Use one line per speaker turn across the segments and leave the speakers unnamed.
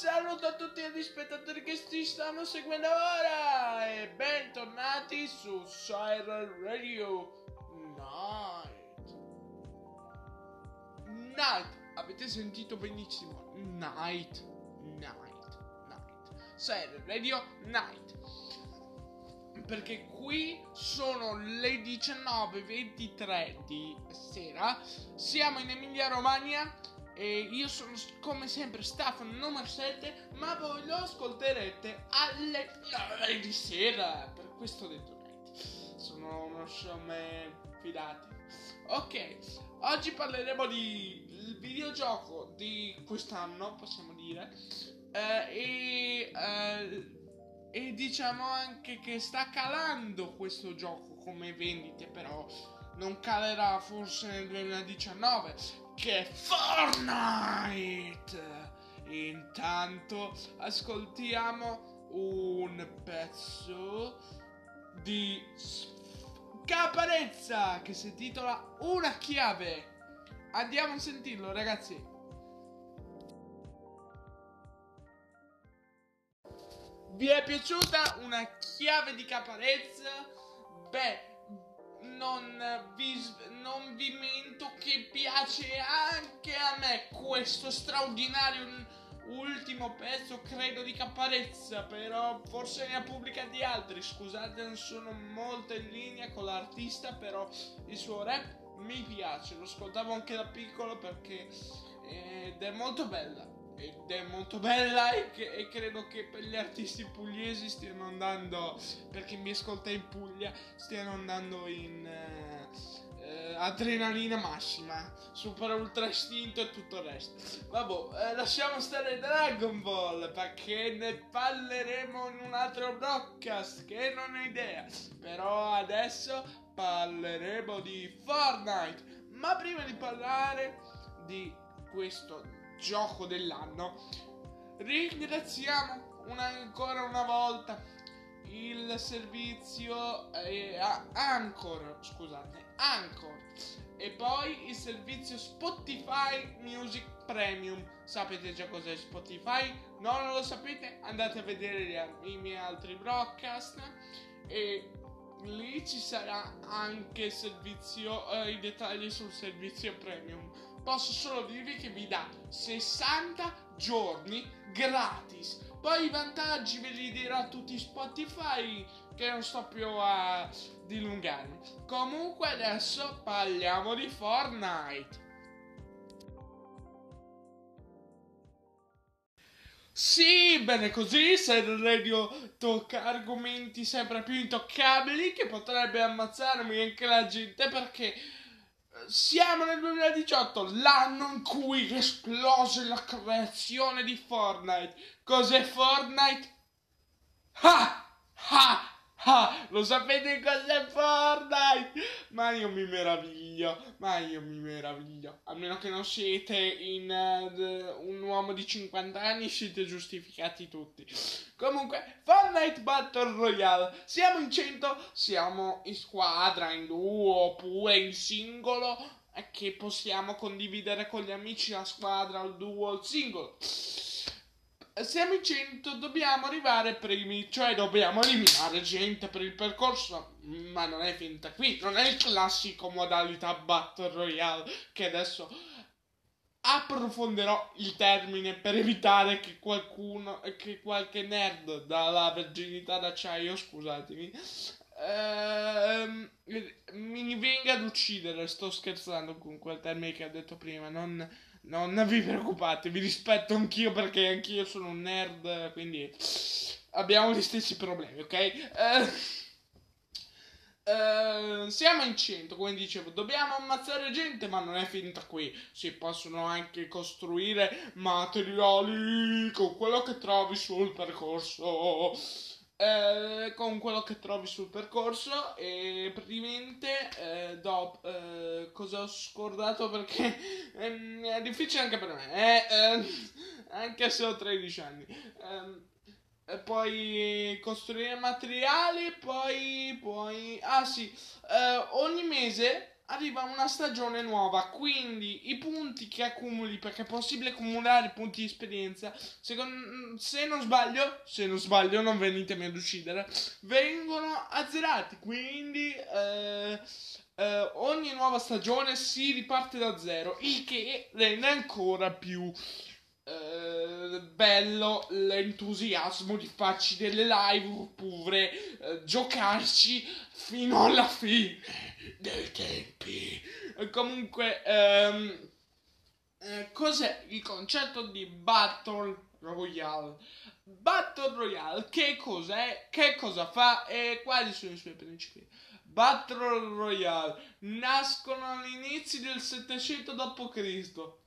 saluto a tutti gli spettatori che ci stanno seguendo ora e bentornati su Siren Radio Night. Night, avete sentito benissimo? Night, Night, Night. Siren Radio Night. Perché qui sono le 19.23 di sera, siamo in Emilia Romagna e io sono come sempre Stefano numero 7, ma voi lo ascolterete alle 9 di sera. Per questo ho detto night. Sono uno showman fidati. Ok, oggi parleremo di videogioco di quest'anno, possiamo dire. Eh, e, eh, e diciamo anche che sta calando questo gioco come vendite, però non calerà forse nel 2019 che Fortnite. Intanto ascoltiamo un pezzo di Caparezza che si intitola Una chiave. Andiamo a sentirlo, ragazzi. Vi è piaciuta una chiave di Caparezza? Beh, non vi, non vi mento che piace anche a me questo straordinario ultimo pezzo, credo di Caparezza, però forse ne ha pubblicati altri, scusate, non sono molto in linea con l'artista, però il suo rap mi piace, lo ascoltavo anche da piccolo perché ed è molto bella ed è molto bella e, che, e, credo che per gli artisti pugliesi stiano andando, per chi mi ascolta in Puglia, stiano andando in eh, eh, adrenalina massima, super ultra istinto e tutto il resto. Vabbè, eh, lasciamo stare Dragon Ball perché ne parleremo in un altro broadcast che non ho idea, però adesso parleremo di Fortnite, ma prima di parlare di questo gioco dell'anno. Ringraziamo una, ancora una volta il servizio eh, Anchor, scusate, Anchor e poi il servizio Spotify Music Premium. Sapete già cos'è Spotify? No, non lo sapete? Andate a vedere i miei altri broadcast e lì ci sarà anche servizio, eh, i dettagli sul servizio premium posso solo dirvi che vi dà 60 giorni gratis. Poi i vantaggi ve li dirà tutti Spotify che non sto più a dilungarmi. Comunque adesso parliamo di Fortnite. Sì, bene così, il radio tocca argomenti sempre più intoccabili che potrebbe ammazzarmi anche la gente perché siamo nel 2018, l'anno in cui esplose la creazione di Fortnite. Cos'è Fortnite? Ha! Ha! Ah, lo sapete cos'è Fortnite? Ma io mi meraviglio, ma io mi meraviglio. A meno che non siete in, uh, un uomo di 50 anni, siete giustificati tutti. Comunque, Fortnite Battle Royale. Siamo in 100, siamo in squadra, in duo, oppure in singolo. Che possiamo condividere con gli amici la squadra, il duo, il singolo siamo in 100, dobbiamo arrivare primi, cioè dobbiamo eliminare gente per il percorso, ma non è finta qui, non è il classico modalità Battle Royale che adesso approfondirò il termine per evitare che qualcuno, che qualche nerd dalla virginità d'acciaio, scusatemi, ehm, mi venga ad uccidere, sto scherzando con quel termine che ho detto prima, non non vi preoccupate, vi rispetto anch'io perché anch'io sono un nerd, quindi abbiamo gli stessi problemi, ok? Uh, uh, siamo in 100, come dicevo, dobbiamo ammazzare gente, ma non è finita qui. Si possono anche costruire materiali con quello che trovi sul percorso eh, con quello che trovi sul percorso e praticamente eh, dopo eh, cosa ho scordato? Perché ehm, è difficile anche per me eh, ehm, anche se ho 13 anni. Ehm, poi costruire materiali poi poi ah sì eh, ogni mese arriva una stagione nuova, quindi i punti che accumuli, perché è possibile accumulare punti di esperienza, secondo, se non sbaglio, se non sbaglio non venitemi ad uccidere, vengono azzerati, quindi eh, eh, ogni nuova stagione si riparte da zero, il che rende ancora più eh, bello l'entusiasmo di farci delle live oppure eh, giocarci fino alla fine dei tempi. comunque, ehm, eh, cos'è il concetto di Battle Royale? Battle Royale, che cos'è? Che cosa fa? E quali sono i suoi principi? Battle Royale nascono all'inizio del 700 d.C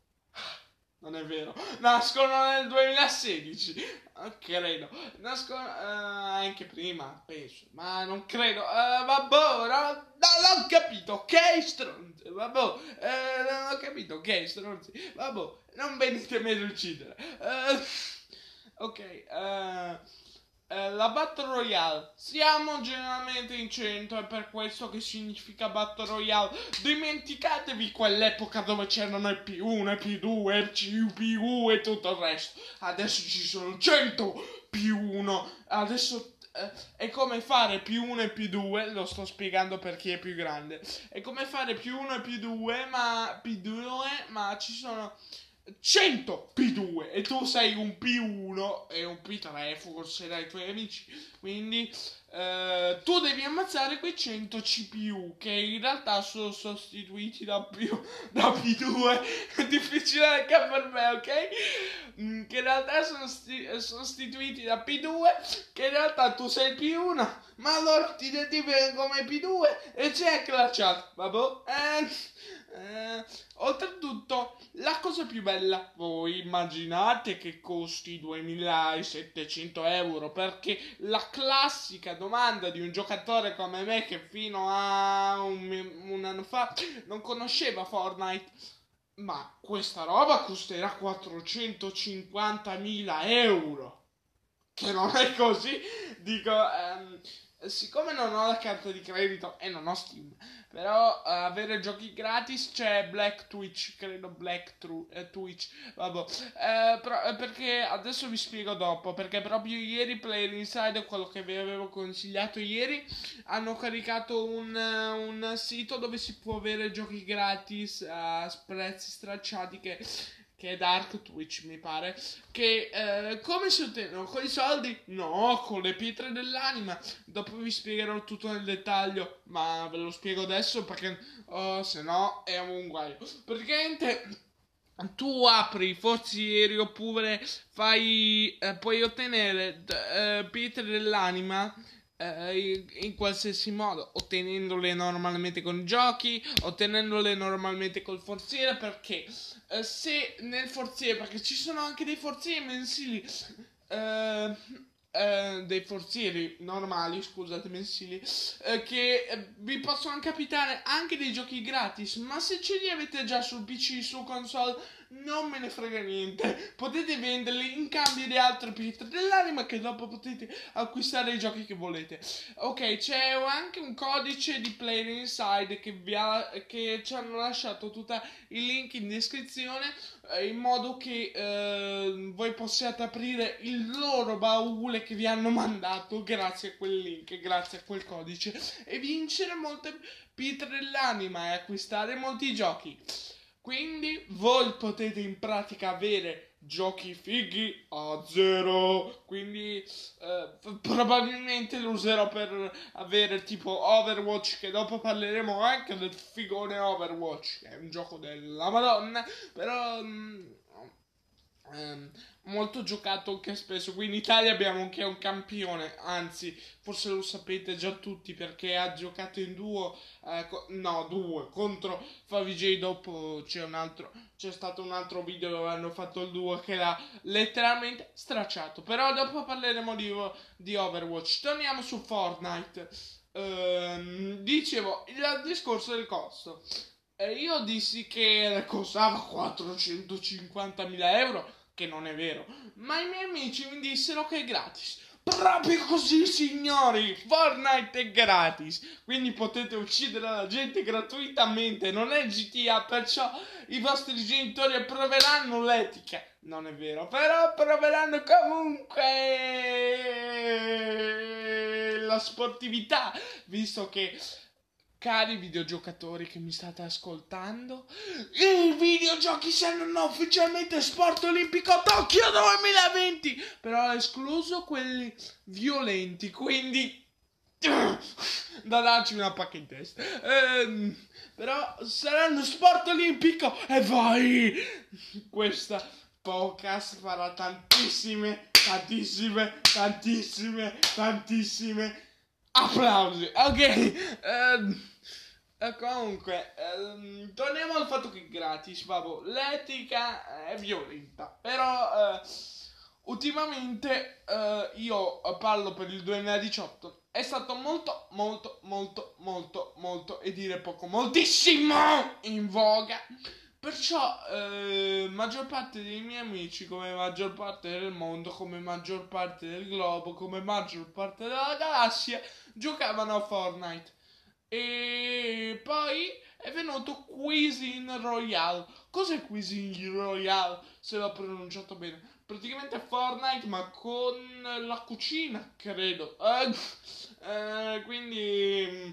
non è vero, nascono nel 2016, credo, nascono uh, anche prima, penso, ma non credo, uh, vabbè, no, non ho capito, ok stronzi, vabbè, uh, non ho capito, ok stronzi, vabbè, non venitemi ad uccidere, uh, ok, uh, eh, la Battle Royale. Siamo generalmente in centro, è per questo che significa Battle Royale. Dimenticatevi quell'epoca dove c'erano il P1, il P2, il CPU e tutto il resto. Adesso ci sono 100 P1. Adesso eh, è come fare più 1 e più 2, lo sto spiegando per chi è più grande. È come fare più 1 e più 2, ma P2, ma ci sono 100 P2 e tu sei un P1 e un P3 forse dai tuoi amici. Quindi eh, tu devi ammazzare quei 100 CPU che in realtà sono sostituiti da, P, da P2 è difficile anche per me ok? Mm, che in realtà sono sti- sostituiti da P2 che in realtà tu sei P1 ma loro ti identificano come P2 e c'è la chat vabbè eh, eh, oltretutto, la cosa più bella, voi immaginate che costi 2700 euro perché la classica domanda di un giocatore come me che fino a un, un anno fa non conosceva Fortnite, ma questa roba costerà 450.000 euro. Che non è così, dico, ehm, siccome non ho la carta di credito e non ho Steam, però uh, avere giochi gratis c'è Black Twitch, credo Black Tru- eh, Twitch, vabbè. Eh, però, eh, perché adesso vi spiego dopo, perché proprio ieri Player Inside, quello che vi avevo consigliato ieri, hanno caricato un, un sito dove si può avere giochi gratis a prezzi stracciati che che è Dark Twitch mi pare, che eh, come si ottengono? Con i soldi? No, con le pietre dell'anima. Dopo vi spiegherò tutto nel dettaglio, ma ve lo spiego adesso perché oh, se no è un guaio. Praticamente tu apri i forzieri oppure fai, eh, puoi ottenere eh, pietre dell'anima eh, in qualsiasi modo, ottenendole normalmente con giochi, ottenendole normalmente col forziere, perché eh, se nel forziere, perché ci sono anche dei forzieri mensili, eh, eh, dei forzieri normali, scusate, mensili, eh, che vi possono capitare anche dei giochi gratis, ma se ce li avete già sul PC, su console, non me ne frega niente. Potete venderli in cambio di altre pietre dell'anima che dopo potete acquistare i giochi che volete. Ok, c'è anche un codice di Player Inside che, vi ha, che ci hanno lasciato tutto il link in descrizione eh, in modo che eh, voi possiate aprire il loro baule che vi hanno mandato grazie a quel link, grazie a quel codice e vincere molte pietre dell'anima e acquistare molti giochi. Quindi voi potete in pratica avere giochi fighi a zero. Quindi eh, probabilmente lo userò per avere tipo Overwatch. Che dopo parleremo anche del figone Overwatch. Che è un gioco della Madonna. Però. Mm, ehm, molto giocato anche spesso. Qui in Italia abbiamo anche un campione, anzi, forse lo sapete già tutti perché ha giocato in duo, eh, co- no, duo contro Favij. Dopo c'è un altro, c'è stato un altro video dove hanno fatto il duo che l'ha letteralmente stracciato. Però dopo parleremo di, di Overwatch. Torniamo su Fortnite. Ehm, dicevo il discorso del costo. Eh, io dissi che costava 450.000 euro che non è vero, ma i miei amici mi dissero che è gratis. Proprio così, signori! Fortnite è gratis, quindi potete uccidere la gente gratuitamente. Non è GTA, perciò i vostri genitori approveranno l'etica. Non è vero, però approveranno comunque la sportività, visto che Cari videogiocatori che mi state ascoltando, i videogiochi saranno ufficialmente sport olimpico Tokyo 2020, però escluso quelli violenti, quindi da darci una pacca in testa. Ehm, però saranno sport olimpico e vai! Questa podcast farà tantissime, tantissime, tantissime, tantissime applausi. Ok. Um, eh, comunque, ehm, torniamo al fatto che è gratis, vabbè, l'etica è violenta, però eh, ultimamente eh, io parlo per il 2018, è stato molto, molto, molto, molto, molto, e dire poco, moltissimo in voga. Perciò, eh, maggior parte dei miei amici, come maggior parte del mondo, come maggior parte del globo, come maggior parte della galassia, giocavano a Fortnite. E poi è venuto Cuisine Royale. Cos'è Cuisine Royale? Se l'ho pronunciato bene. Praticamente Fortnite, ma con la cucina, credo. Eh, eh, quindi mm,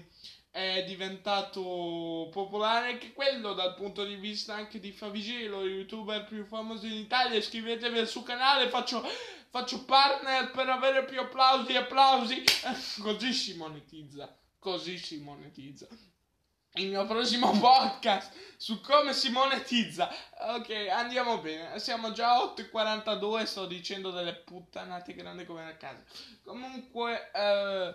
è diventato popolare anche quello dal punto di vista anche di Favigelo, youtuber più famoso in Italia. Iscrivetevi al suo canale, faccio, faccio partner per avere più applausi applausi. Così si monetizza così si monetizza. Il mio prossimo podcast su come si monetizza. Ok, andiamo bene. Siamo già a 8.42. Sto dicendo delle puttanate grandi come a casa. Comunque, uh,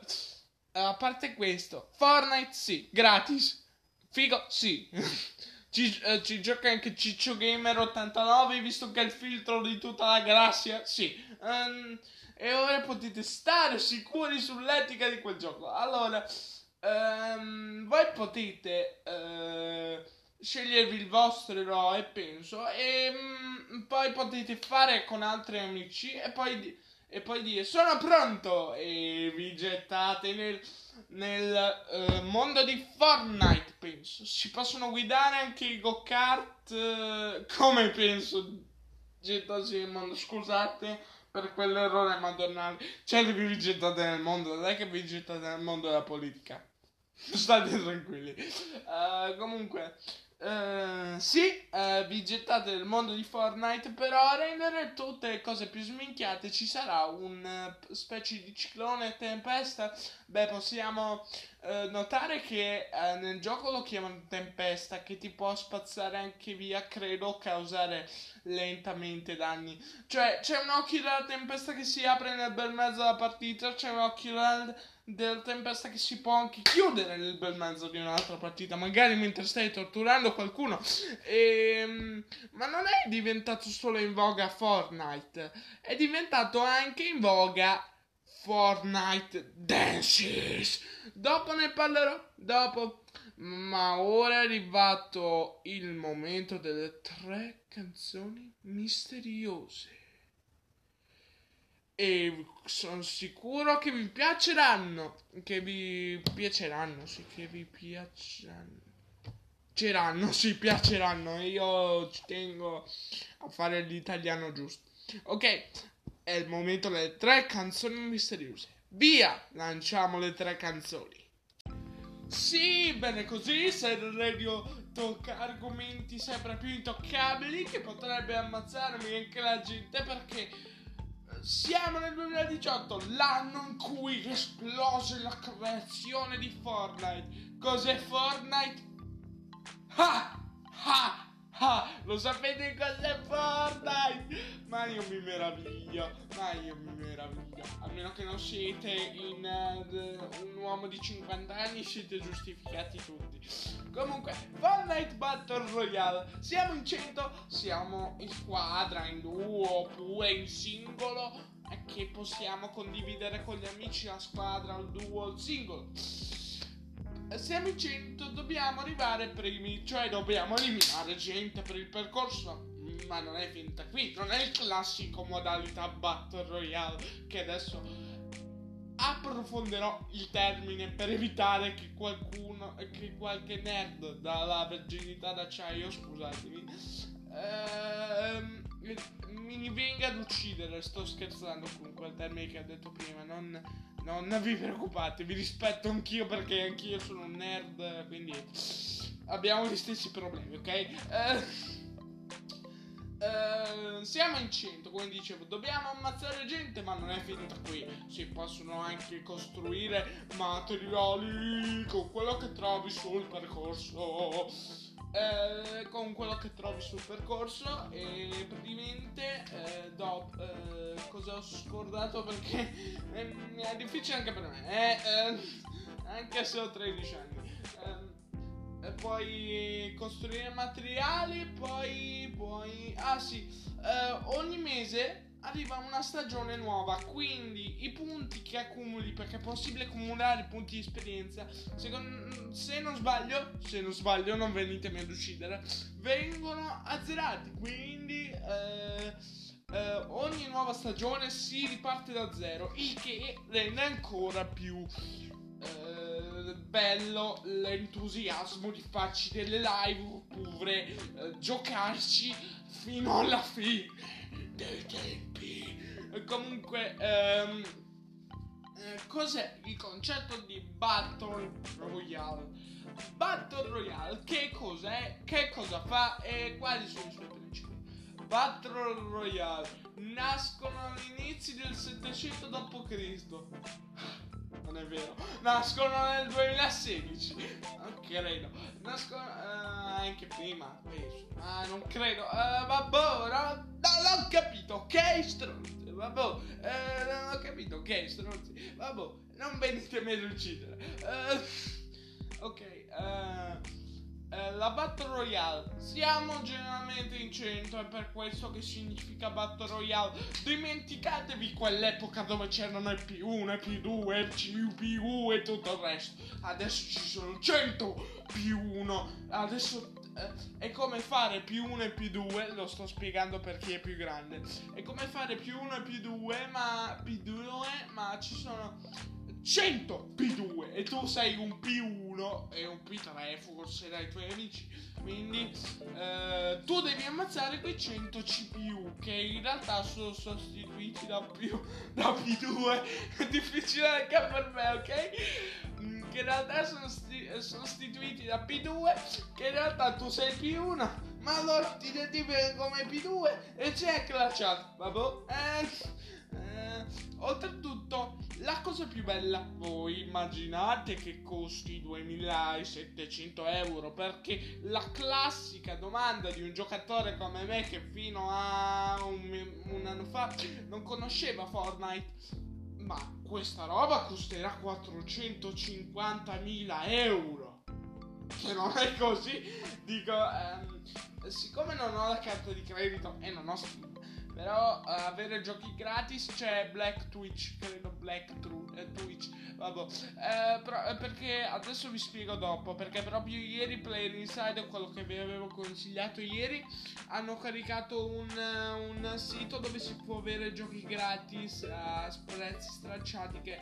a parte questo, Fortnite sì, gratis. Figo sì. ci, uh, ci, gioca anche Ciccio Gamer 89, visto che è il filtro di tutta la galassia. Sì. Um, e ora potete stare sicuri sull'etica di quel gioco. Allora ehm, voi potete eh, scegliervi il vostro eroe, penso, e mm, poi potete fare con altri amici e poi, e poi dire sono pronto e vi gettate nel, nel uh, mondo di Fortnite, penso. Si possono guidare anche i go-kart, uh, come penso gettarsi nel mondo, scusate per quell'errore madonnale. Cioè, vi gettate nel mondo, non è che vi gettate nel mondo della politica. State tranquilli. Uh, comunque, uh, sì, uh, vi gettate nel mondo di Fortnite, però a rendere tutte le cose più sminchiate ci sarà un specie di ciclone tempesta. Beh, possiamo notare che nel gioco lo chiamano tempesta, che ti può spazzare anche via, credo, causare lentamente danni. Cioè, c'è un occhio della tempesta che si apre nel bel mezzo della partita, c'è un occhio della del Tempesta che si può anche chiudere nel bel mezzo di un'altra partita, magari mentre stai torturando qualcuno. E, ehm, ma non è diventato solo in voga Fortnite, è diventato anche in voga Fortnite Dances. Dopo ne parlerò, dopo. Ma ora è arrivato il momento delle tre canzoni misteriose e sono sicuro che vi piaceranno. Che vi piaceranno, sì, che vi piaceranno. Piaceranno, sì, piaceranno. Io ci tengo a fare l'italiano giusto. Ok, è il momento delle tre canzoni misteriose. Via! Lanciamo le tre canzoni. Sì, bene così, se il radio tocca argomenti sempre più intoccabili che potrebbe ammazzarmi anche la gente perché siamo nel 2018, l'anno in cui esplose la creazione di Fortnite. Cos'è Fortnite? Ha! Ha! Ah, lo sapete cos'è Fortnite? Ma io mi meraviglio, ma io mi meraviglio. A meno che non siete in, uh, un uomo di 50 anni, siete giustificati tutti. Comunque, Fortnite Battle Royale. Siamo in 100, siamo in squadra, in duo, oppure in singolo. Che possiamo condividere con gli amici la squadra, il duo, il singolo siamo in 100, dobbiamo arrivare primi, cioè dobbiamo eliminare gente per il percorso. Ma non è finta qui, non è il classico modalità Battle Royale che adesso approfondirò il termine per evitare che qualcuno, che qualche nerd dalla virginità d'acciaio, scusatemi, ehm, mi venga ad uccidere. Sto scherzando con quel termine che ho detto prima. Non, non vi preoccupate, vi rispetto anch'io perché anch'io sono un nerd. Quindi abbiamo gli stessi problemi, ok? Eh, Uh, siamo in 100, come dicevo, dobbiamo ammazzare gente, ma non è finita qui. Si possono anche costruire materiali con quello che trovi sul percorso eh, con quello che trovi sul percorso e praticamente eh, dopo eh, cosa ho scordato perché è difficile anche per me eh, eh, anche se ho 13 anni. Ehm, puoi costruire materiali poi puoi ah sì eh, ogni mese arriva una stagione nuova, quindi i punti che accumuli, perché è possibile accumulare punti di esperienza, secondo, se non sbaglio, se non sbaglio non venitemi ad uccidere, vengono azzerati, quindi eh, eh, ogni nuova stagione si riparte da zero, il che rende ancora più eh, bello l'entusiasmo di farci delle live oppure eh, giocarci fino alla fine dei tempi. Comunque, ehm, eh, cos'è il concetto di Battle Royale? Battle Royale, che cos'è? Che cosa fa e quali sono i suoi principi? Battle Royale nascono all'inizio del 700 d.C non è vero. Nascono nel 2016. Non credo. Nascono uh, anche prima. Ma ah, non credo. Uh, vabbè, no, non ho capito, ok, stronzi. Vabbè, eh, non ho capito, ok, stronzi. Vabbè, non venitemi ad uccidere. Uh, ok, uh, eh, la Battle Royale. Siamo generalmente in 100 è per questo che significa Battle Royale. Dimenticatevi quell'epoca dove c'erano il P1, il P2, il CPU e tutto il resto. Adesso ci sono 100 P1. Adesso eh, è come fare P1 e P2, lo sto spiegando per chi è più grande. È come fare P1 e P2, ma P2, ma ci sono 100 P2 e tu sei un P1 e un P3 forse dai tuoi amici. Quindi eh, tu devi ammazzare quei 100 CPU che in realtà sono sostituiti da, P, da P2 è difficile anche per me ok? Mm, che in realtà sono sti- sostituiti da P2 che in realtà tu sei P1 ma allora ti identifichi come P2 e check la chat vabbè. Eh eh, oltretutto, la cosa più bella, voi immaginate che costi 2700 euro perché la classica domanda di un giocatore come me che fino a un, un anno fa non conosceva Fortnite ma questa roba costerà 450.000 euro. Che non è così. Dico, ehm, siccome non ho la carta di credito e non ho però uh, avere giochi gratis c'è Black Twitch, credo Black Tru- eh, Twitch, vabbè. Eh, però, eh, perché adesso vi spiego dopo, perché proprio ieri Player Inside, quello che vi avevo consigliato ieri, hanno caricato un, un sito dove si può avere giochi gratis a prezzi stracciati che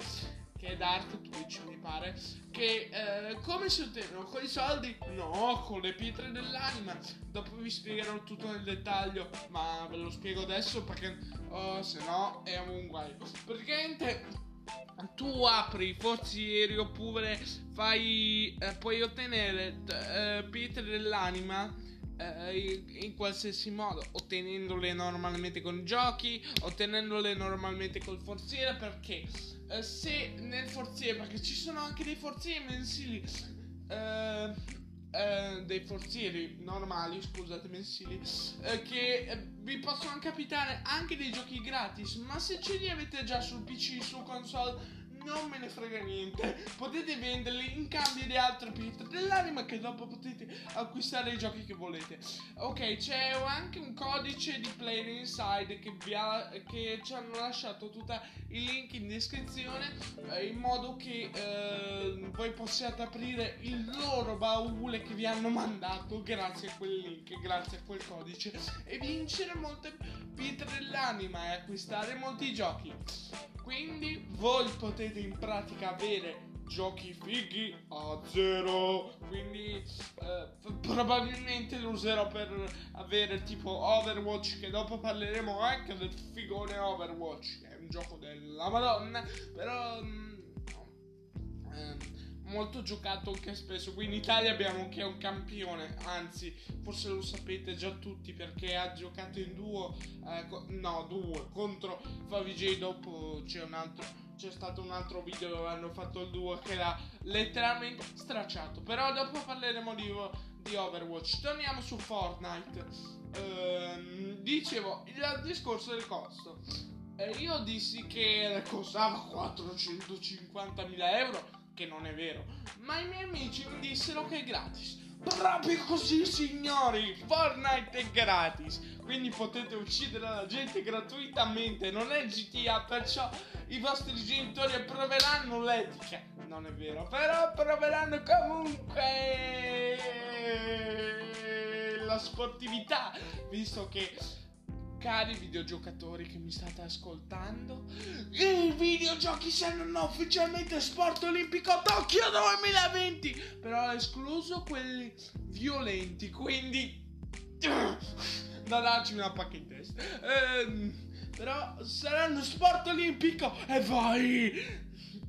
che è Dark Twitch mi pare, che eh, come si ottengono? Con i soldi? No, con le pietre dell'anima. Dopo vi spiegherò tutto nel dettaglio, ma ve lo spiego adesso perché oh, se no è un guaio. Praticamente tu apri i forzieri oppure fai, eh, puoi ottenere eh, pietre dell'anima in qualsiasi modo, ottenendole normalmente con giochi, ottenendole normalmente col forziere, perché eh, se nel forziere, perché ci sono anche dei forzieri mensili, eh, eh, dei forzieri normali, scusate, mensili, eh, che eh, vi possono capitare anche dei giochi gratis, ma se ce li avete già sul PC, su console, non me ne frega niente. Potete venderli in cambio di altre pietre dell'anima che dopo potete acquistare i giochi che volete. Ok, c'è anche un codice di Player Inside che, vi che ci hanno lasciato tutti i link in descrizione eh, in modo che eh, voi possiate aprire il loro baule che vi hanno mandato grazie a quel link, grazie a quel codice. E vincere molte pietre dell'anima e acquistare molti giochi. Quindi voi potete in pratica avere giochi fighi a zero. Quindi eh, probabilmente lo userò per avere tipo Overwatch che dopo parleremo anche del figone Overwatch è un gioco della madonna però mm, eh, molto giocato anche spesso qui in Italia abbiamo anche un campione anzi forse lo sapete già tutti perché ha giocato in duo eh, co- no duo contro Favij dopo c'è un altro c'è stato un altro video dove hanno fatto il duo che l'ha letteralmente stracciato. Però dopo parleremo di, di Overwatch. Torniamo su Fortnite. Ehm, dicevo, il discorso del costo. Io dissi che costava 450.000 euro, che non è vero. Ma i miei amici mi dissero che è gratis. Proprio così, signori! Fortnite è gratis! Quindi potete uccidere la gente gratuitamente. Non è GTA, perciò i vostri genitori approveranno l'etica. Non è vero, però approveranno comunque la sportività, visto che cari videogiocatori che mi state ascoltando, i videogiochi saranno ufficialmente sport olimpico Tokyo 2020, però escluso quelli violenti, quindi da darci una pacca in testa. Ehm, però saranno sport olimpico e vai!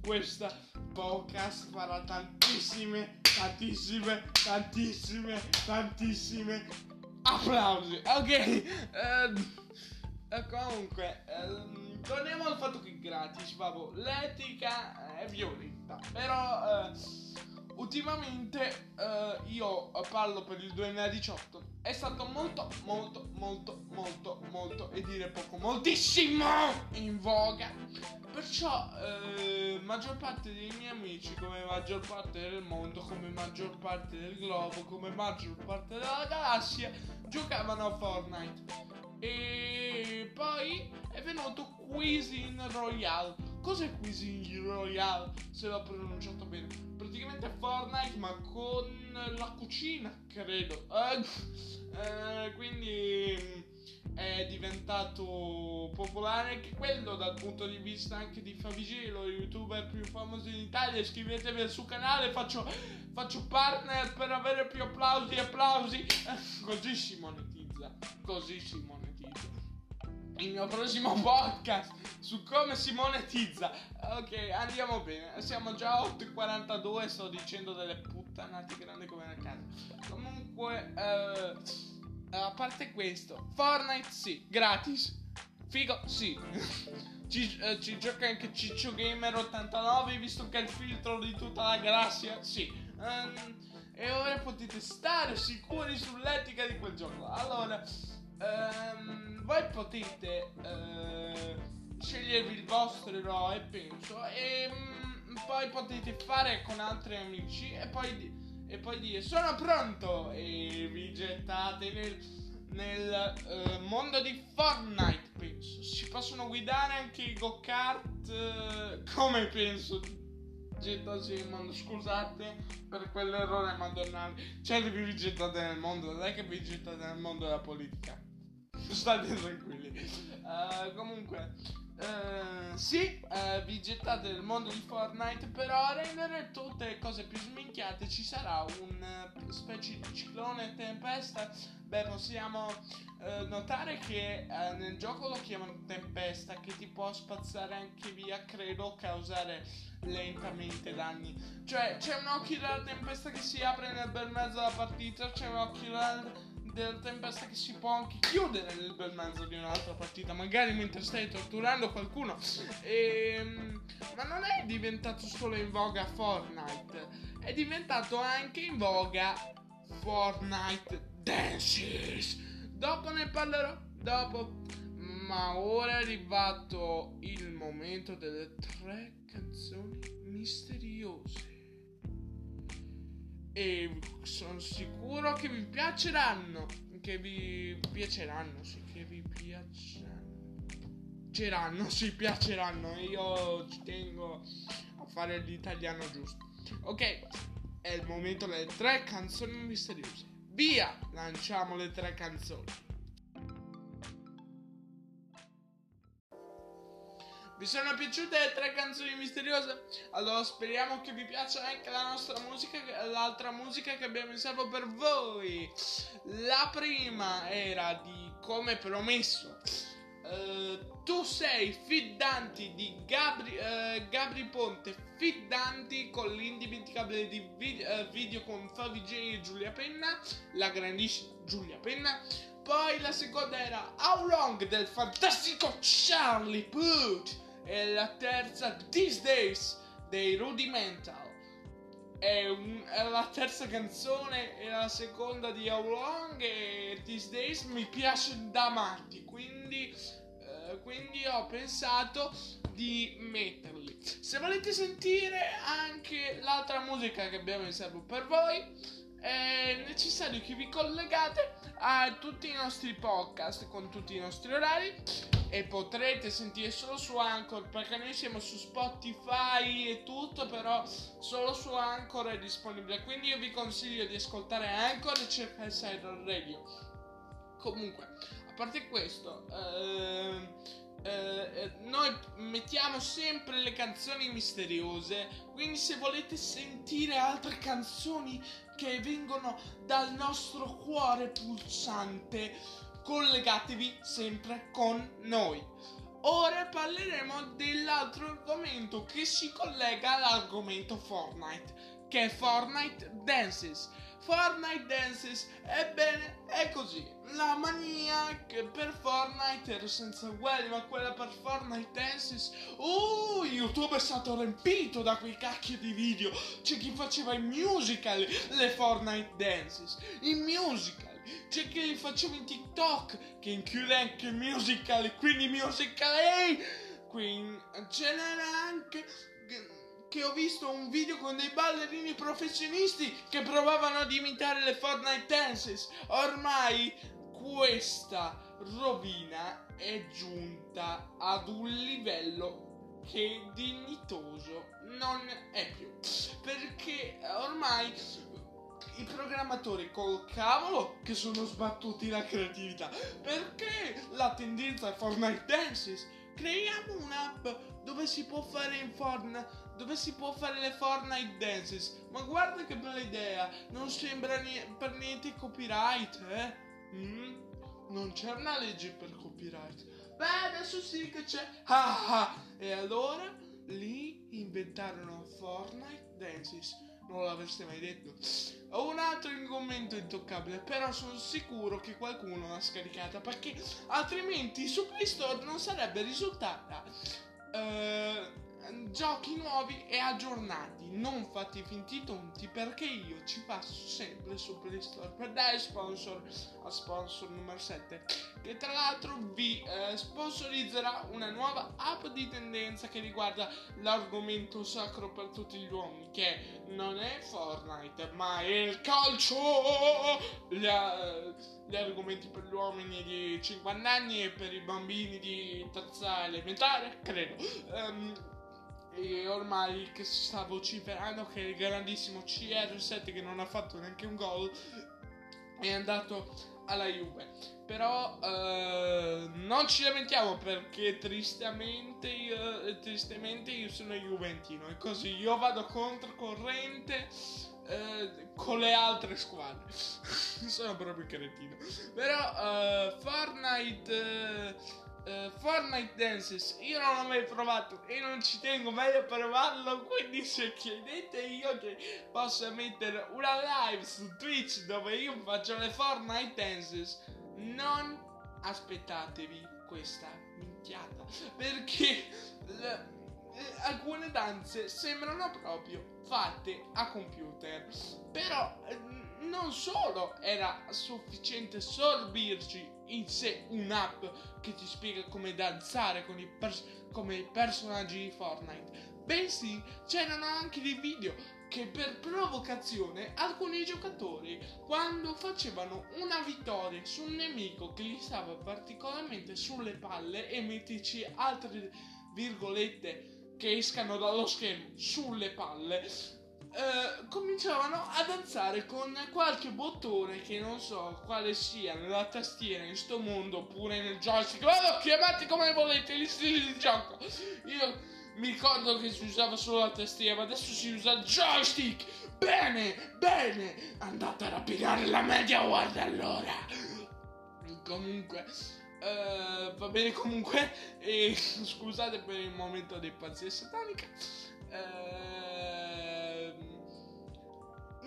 Questa podcast farà tantissime, tantissime, tantissime, tantissime applausi. Ok. Ehm, comunque, ehm, torniamo al fatto che gratis. Vabbè, l'etica è violenta. Però... Eh, ultimamente uh, io parlo per il 2018 è stato molto molto molto molto molto e dire poco moltissimo in voga. Perciò uh, maggior parte dei miei amici come maggior parte del mondo come maggior parte del globo come maggior parte della galassia giocavano a Fortnite. E poi è venuto Cuisine Royale. Cos'è Cuisine Royale se l'ho pronunciato bene praticamente Fortnite ma con la cucina, credo. Eh, eh, quindi mm, è diventato popolare anche quello dal punto di vista anche di Favij, lo youtuber più famoso in Italia. Iscrivetevi al suo canale, faccio, faccio partner per avere più applausi applausi. Così si monetizza, così si monetizza il mio prossimo podcast su come si monetizza. Ok, andiamo bene. Siamo già a 8.42. Sto dicendo delle puttanate grandi come nel caso. Comunque, uh, a parte questo, Fortnite sì, gratis. Figo, sì. ci, uh, ci, gioca anche Ciccio Gamer 89, visto che è il filtro di tutta la galassia. Sì. Um, e ora potete stare sicuri sull'etica di quel gioco. Allora. Um, voi potete uh, scegliervi il vostro eroe, penso, e um, poi potete fare con altri amici e poi, e poi dire sono pronto e vi gettate nel, nel uh, mondo di Fortnite, penso. Si possono guidare anche i go-kart, uh, come penso gettarsi nel mondo. Scusate per quell'errore madonnale. Cioè, vi gettate nel mondo, non è che vi gettate nel mondo della politica. State tranquilli. Uh, comunque, uh, sì, uh, vi gettate nel mondo di Fortnite, però a rendere tutte le cose più sminchiate ci sarà un specie di ciclone tempesta. Beh, possiamo notare che nel gioco lo chiamano tempesta, che ti può spazzare anche via, credo, causare lentamente danni. Cioè, c'è un occhio della tempesta che si apre nel bel mezzo della partita, c'è un occhio della della tempesta che si può anche chiudere nel bel mezzo di un'altra partita, magari mentre stai torturando qualcuno. E, ehm, ma non è diventato solo in voga Fortnite, è diventato anche in voga Fortnite Dances. Dopo ne parlerò, dopo. Ma ora è arrivato il momento delle tre canzoni misteriose e sono sicuro che vi piaceranno. Che vi piaceranno, sì, che vi piaceranno. Piaceranno, sì, piaceranno. Io ci tengo a fare l'italiano giusto. Ok, è il momento delle tre canzoni misteriose. Via! Lanciamo le tre canzoni. Vi sono piaciute le tre canzoni misteriose? Allora speriamo che vi piaccia anche la nostra musica, l'altra musica che abbiamo in serbo per voi. La prima era di Come promesso. Uh, tu sei Fiddanti di Gabri, uh, Gabri Ponte Fiddanti con l'indimenticabile di video, uh, video con Favij e Giulia Penna la grandissima Giulia Penna poi la seconda era How Long del fantastico Charlie Puth. E la terza These Days dei Rudimental. È, un, è, la terza canzone e la seconda di How Long e These Days mi piace da matti. Quindi, eh, quindi ho pensato di metterli. Se volete sentire anche l'altra musica che abbiamo in serbo per voi è necessario che vi collegate a tutti i nostri podcast con tutti i nostri orari e potrete sentire solo su Anchor perché noi siamo su Spotify e tutto però solo su Anchor è disponibile. Quindi io vi consiglio di ascoltare Anchor e cercare Siren Radio. Comunque a parte questo ehm, eh, eh, noi mettiamo sempre le canzoni misteriose quindi se volete sentire altre canzoni che vengono dal nostro cuore pulsante, collegatevi sempre con noi. Ora parleremo dell'altro argomento che si collega all'argomento Fortnite, che è Fortnite Dances. Fortnite Dances, ebbene, è così. La mania che per Fortnite era senza uguali, ma quella per Fortnite Dances, uh, YouTube è stato riempito da quei cacchi di video. C'è chi faceva i musical, le Fortnite Dances, i musical. C'è chi li faceva in TikTok, che include anche musical, quindi musical, ehi! Quindi ce n'era anche che ho visto un video con dei ballerini professionisti che provavano ad imitare le Fortnite dances. Ormai questa rovina è giunta ad un livello che dignitoso non è più. Perché ormai i programmatori col cavolo che sono sbattuti la creatività. Perché la tendenza è Fortnite Dances? Creiamo un'app dove si può fare in Fortnite dove si può fare le Fortnite dances. Ma guarda che bella idea, non sembra ni- per niente copyright, eh? Mm? Non c'è una legge per copyright. Beh, adesso sì che c'è. Ah, ah. E allora lì inventarono Fortnite dances. Non l'avreste mai detto. Ho un altro commento intoccabile, però sono sicuro che qualcuno l'ha scaricata perché altrimenti su Play Store non sarebbe risultata. Uh, giochi nuovi e aggiornati, non fatti finti tonti perché io ci passo sempre su Play Store. Per dare sponsor a sponsor numero 7 che tra l'altro vi eh, sponsorizzerà una nuova app di tendenza che riguarda l'argomento sacro per tutti gli uomini che non è Fortnite ma è il calcio! Gli, uh, gli argomenti per gli uomini di 50 anni e per i bambini di terza elementare credo. Um, e ormai che si sta vociferando che il grandissimo CR7 che non ha fatto neanche un gol è andato alla Juve. Però eh, non ci lamentiamo perché tristemente io, tristemente io sono juventino e così io vado controcorrente eh, con le altre squadre. Sono proprio cretino. Però eh, Fortnite uh, Fortnite Dances io non l'ho mai provato e non ci tengo meglio a provarlo quindi se chiedete io che possa mettere una live su Twitch dove io faccio le Fortnite Dances non aspettatevi questa minchiata perché le, eh, alcune danze sembrano proprio fatte a computer però eh, non solo era sufficiente sorbirci in sé un'app che ti spiega come danzare con i, pers- come i personaggi di Fortnite, bensì c'erano anche dei video che per provocazione alcuni giocatori quando facevano una vittoria su un nemico che gli stava particolarmente sulle palle e mettici altre virgolette che escano dallo schermo sulle palle eh, cominciavano a danzare con qualche bottone che non so quale sia nella tastiera in sto mondo oppure nel joystick. Vado, chiamate come volete gli stili di gioco. Io mi ricordo che si usava solo la tastiera, ma adesso si usa il joystick. Bene, bene. Andate a rapinare la media, guarda allora. Comunque. Uh, va bene comunque e scusate per il momento di pazzia satanica uh,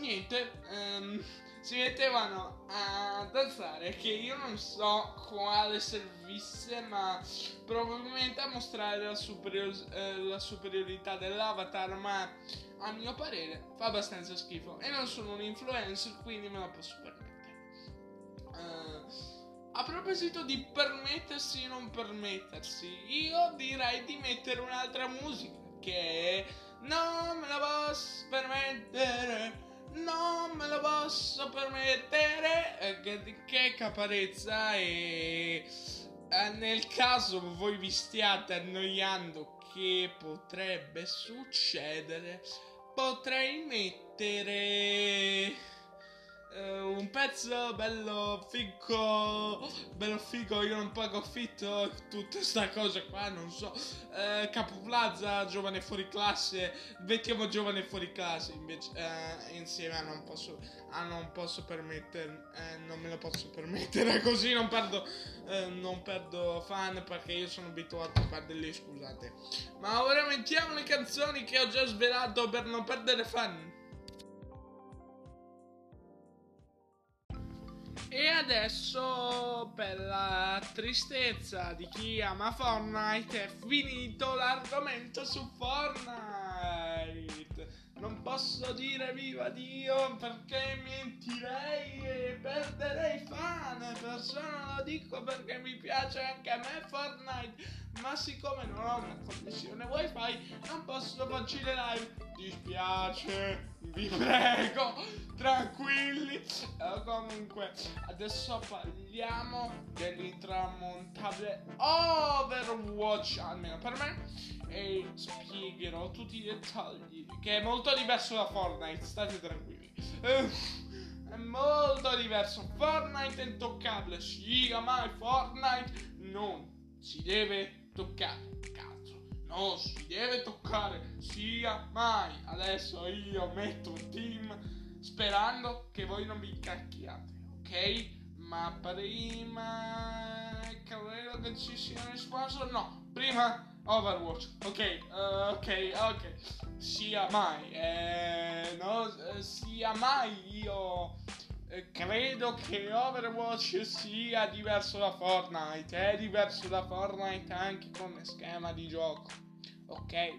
niente um, si mettevano a danzare che io non so quale servisse ma probabilmente a mostrare la, superior- eh, la superiorità dell'avatar ma a mio parere fa abbastanza schifo. E non sono un influencer quindi me la posso permettere. Uh, a proposito di permettersi e non permettersi, io direi di mettere un'altra musica che non me la posso permettere, non me la posso permettere, eh, che, che caparezza e eh, nel caso voi vi stiate annoiando che potrebbe succedere, potrei mettere Uh, un pezzo bello figo, bello figo, io non pago affitto, tutta sta cosa qua, non so. Uh, Capo Plaza, giovane fuori classe, mettiamo giovane fuori classe, invece uh, insieme a non posso, a non posso permettere, non me lo posso permettere, così non perdo, non perdo fan perché io sono abituato a perderli, scusate. Ma ora mettiamo le canzoni che ho già svelato per non perdere fan. E adesso per la tristezza di chi ama Fortnite è finito l'argomento su Fortnite. Non posso dire viva Dio perché mentirei e perderei fan. Non lo dico perché mi piace anche a me Fortnite. Ma siccome non ho una connessione wifi non posso farci le live. Dispiace, vi prego, tranquilli. Uh, comunque, adesso parliamo dell'intramontabile Overwatch, almeno per me e spiegherò tutti i dettagli. Che è molto diverso da Fortnite, state tranquilli. è molto diverso. Fortnite è intoccabile. Sì, mai Fortnite non si deve toccare. Cazzo, non si deve toccare. Sia mai. Adesso io metto un team sperando che voi non vi incacchiate, ok? Ma prima credo che ci siano sponsor. No, prima Overwatch, ok, uh, ok, ok. Sia mai, eh, no, eh, sia mai io credo che Overwatch sia diverso da Fortnite. È diverso da Fortnite anche come schema di gioco, ok?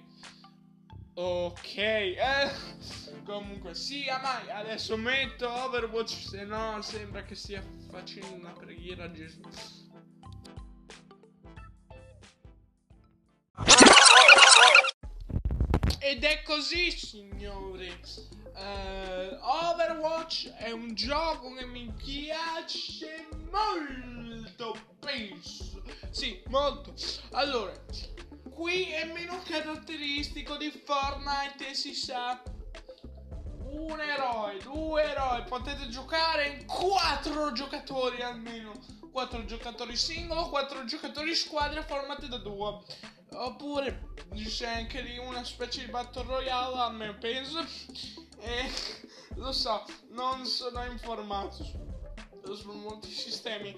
Ok, eh, comunque sia mai. Adesso metto Overwatch, se no sembra che stia facendo una preghiera a Gesù. Ed è così, signori. Uh, Overwatch è un gioco che mi piace molto, penso. Sì, molto. Allora, qui è meno caratteristico di Fortnite, si sa. Un eroe, due eroi, potete giocare in quattro giocatori almeno. Quattro giocatori singolo, quattro giocatori squadra formate da due. Oppure c'è anche lì una specie di battle royale, a me penso. E lo so, non sono informato su, su molti sistemi.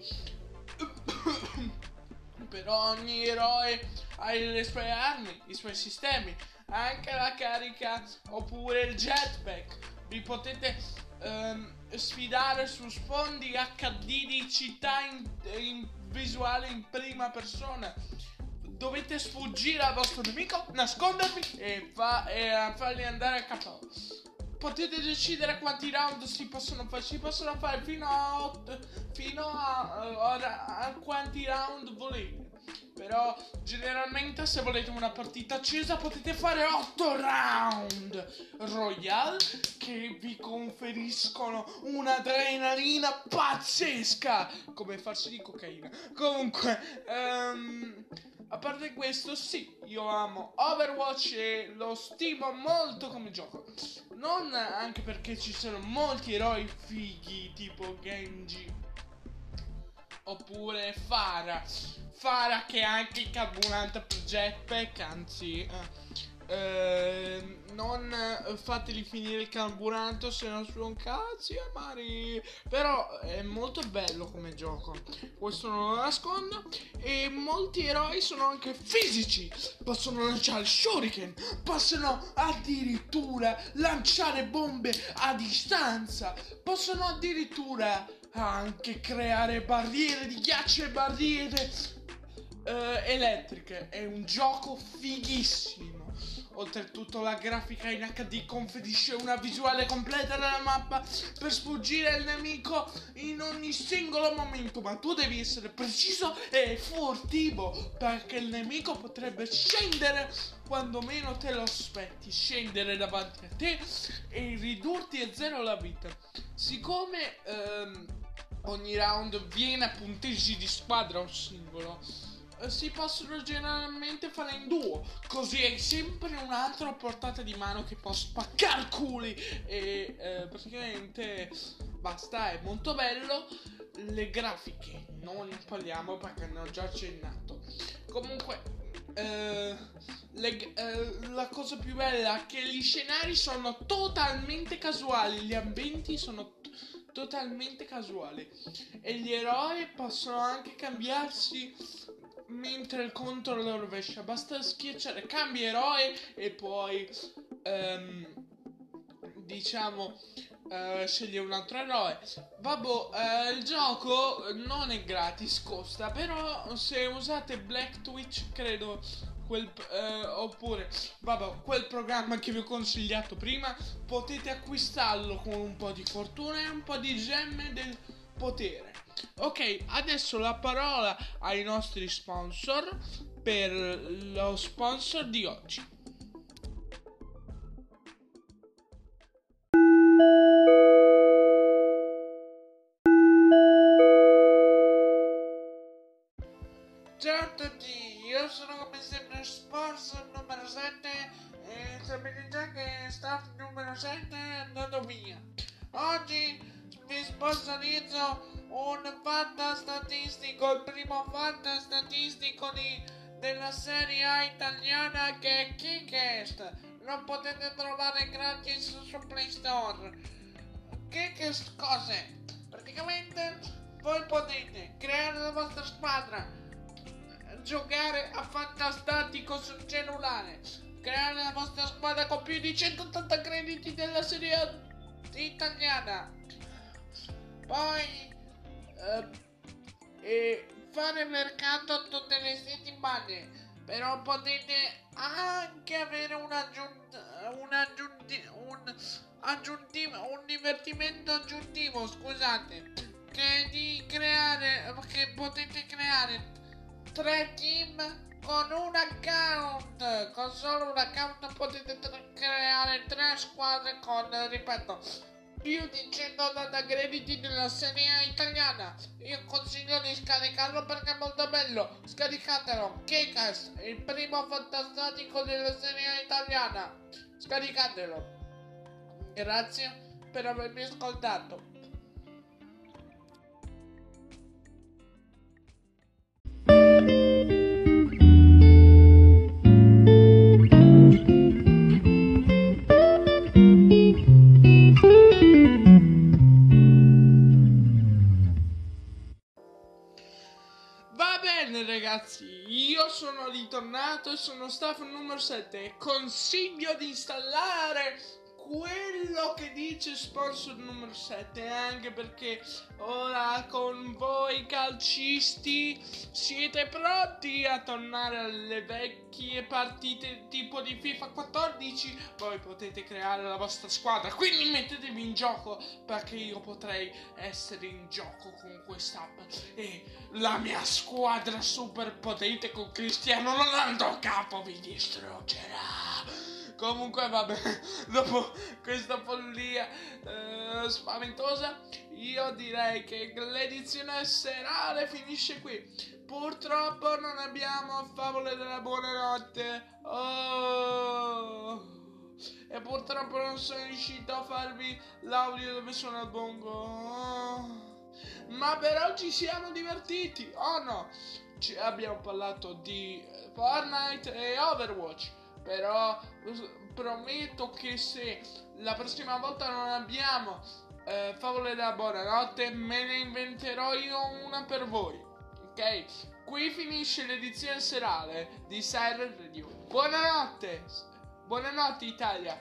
Però ogni eroe ha le sue armi, i suoi sistemi, anche la carica oppure il jetpack. Vi potete um, sfidare su sfondi HD di città in, in visuale in prima persona dovete sfuggire al vostro nemico, nascondervi e, fa, e farli andare a KO. Potete decidere quanti round si possono fare. Si possono fare fino a 8, fino a, a, a quanti round volete. Però generalmente se volete una partita accesa potete fare 8 round royale che vi conferiscono un'adrenalina pazzesca come farsi di cocaina. Comunque, um, a parte questo, sì, io amo Overwatch e lo stimo molto come gioco. Non anche perché ci sono molti eroi fighi tipo Genji oppure Fara. Fara che ha anche il carburante per jetpack, anzi... Eh, eh, non fateli finire il carburante se non sono cazzi amari però è molto bello come gioco. Questo non lo nascondo. E molti eroi sono anche fisici. Possono lanciare shuriken possono addirittura lanciare bombe a distanza possono addirittura anche creare barriere di ghiaccio e barriere uh, elettriche è un gioco fighissimo Oltretutto la grafica in HD conferisce una visuale completa della mappa per sfuggire al nemico in ogni singolo momento, ma tu devi essere preciso e furtivo perché il nemico potrebbe scendere quando meno te lo aspetti, scendere davanti a te e ridurti a zero la vita. Siccome ehm, ogni round viene a punteggi di squadra o singolo, eh, si possono generalmente fare in duo, così è sempre un'altra portata di mano che può spaccare culi e eh, praticamente basta, è molto bello. Le grafiche non ne parliamo perché ne ho già accennato. Comunque, eh, le, eh, la cosa più bella è che gli scenari sono totalmente casuali, gli ambienti sono t- totalmente casuali e gli eroi possono anche cambiarsi mentre il controllo lo rovescia. Basta schiacciare cambia eroe e poi um, diciamo uh, sceglie un altro eroe. Vabbè, uh, il gioco non è gratis, costa, però se usate Black Twitch credo quel, uh, oppure vabbè, quel programma che vi ho consigliato prima potete acquistarlo con un po' di fortuna e un po' di gemme del potere. Ok, adesso la parola ai nostri sponsor per lo sponsor di oggi. Numero 7 è andato via. Oggi vi sponsorizzo un fatta statistico, il primo fatta statistico di, della serie A italiana che è Kickest. Lo potete trovare gratis su Play Store. Kickest cos'è? Praticamente voi potete creare la vostra squadra, giocare a fantastatico sul cellulare, creare la vostra squadra con più di 180 crediti della serie italiana. Poi eh, e fare mercato tutte le settimane. Però potete anche avere un aggiunto un aggiunti un aggiuntivo un divertimento aggiuntivo scusate che di creare che potete creare tre team con un account con solo un account potete creare tre squadre con ripeto più di 180 crediti nella serie italiana. Io consiglio di scaricarlo perché è molto bello. Scaricatelo. Kekas, il primo fantastico della serie italiana. Scaricatelo. Grazie per avermi ascoltato. E sono staff numero 7 consiglio di installare quello che dice sponsor numero 7 anche perché ora con voi calcisti siete pronti a tornare alle vecchie partite tipo di FIFA 14 poi potete creare la vostra squadra quindi mettetevi in gioco perché io potrei essere in gioco con quest'app e la mia squadra super potente con Cristiano Ronaldo capo vi distruggerà Comunque vabbè, dopo questa follia... Eh, spaventosa, io direi che l'edizione serale finisce qui. Purtroppo non abbiamo favole della buonanotte. Oh. E purtroppo non sono riuscito a farvi l'audio dove suona il bongo. Oh. Ma per oggi siamo divertiti. Oh no! Ci abbiamo parlato di Fortnite e Overwatch. Però prometto che se la prossima volta non abbiamo eh, favole della buonanotte, me ne inventerò io una per voi ok? Qui finisce l'edizione serale di Siren Radio. Buonanotte! Buonanotte Italia!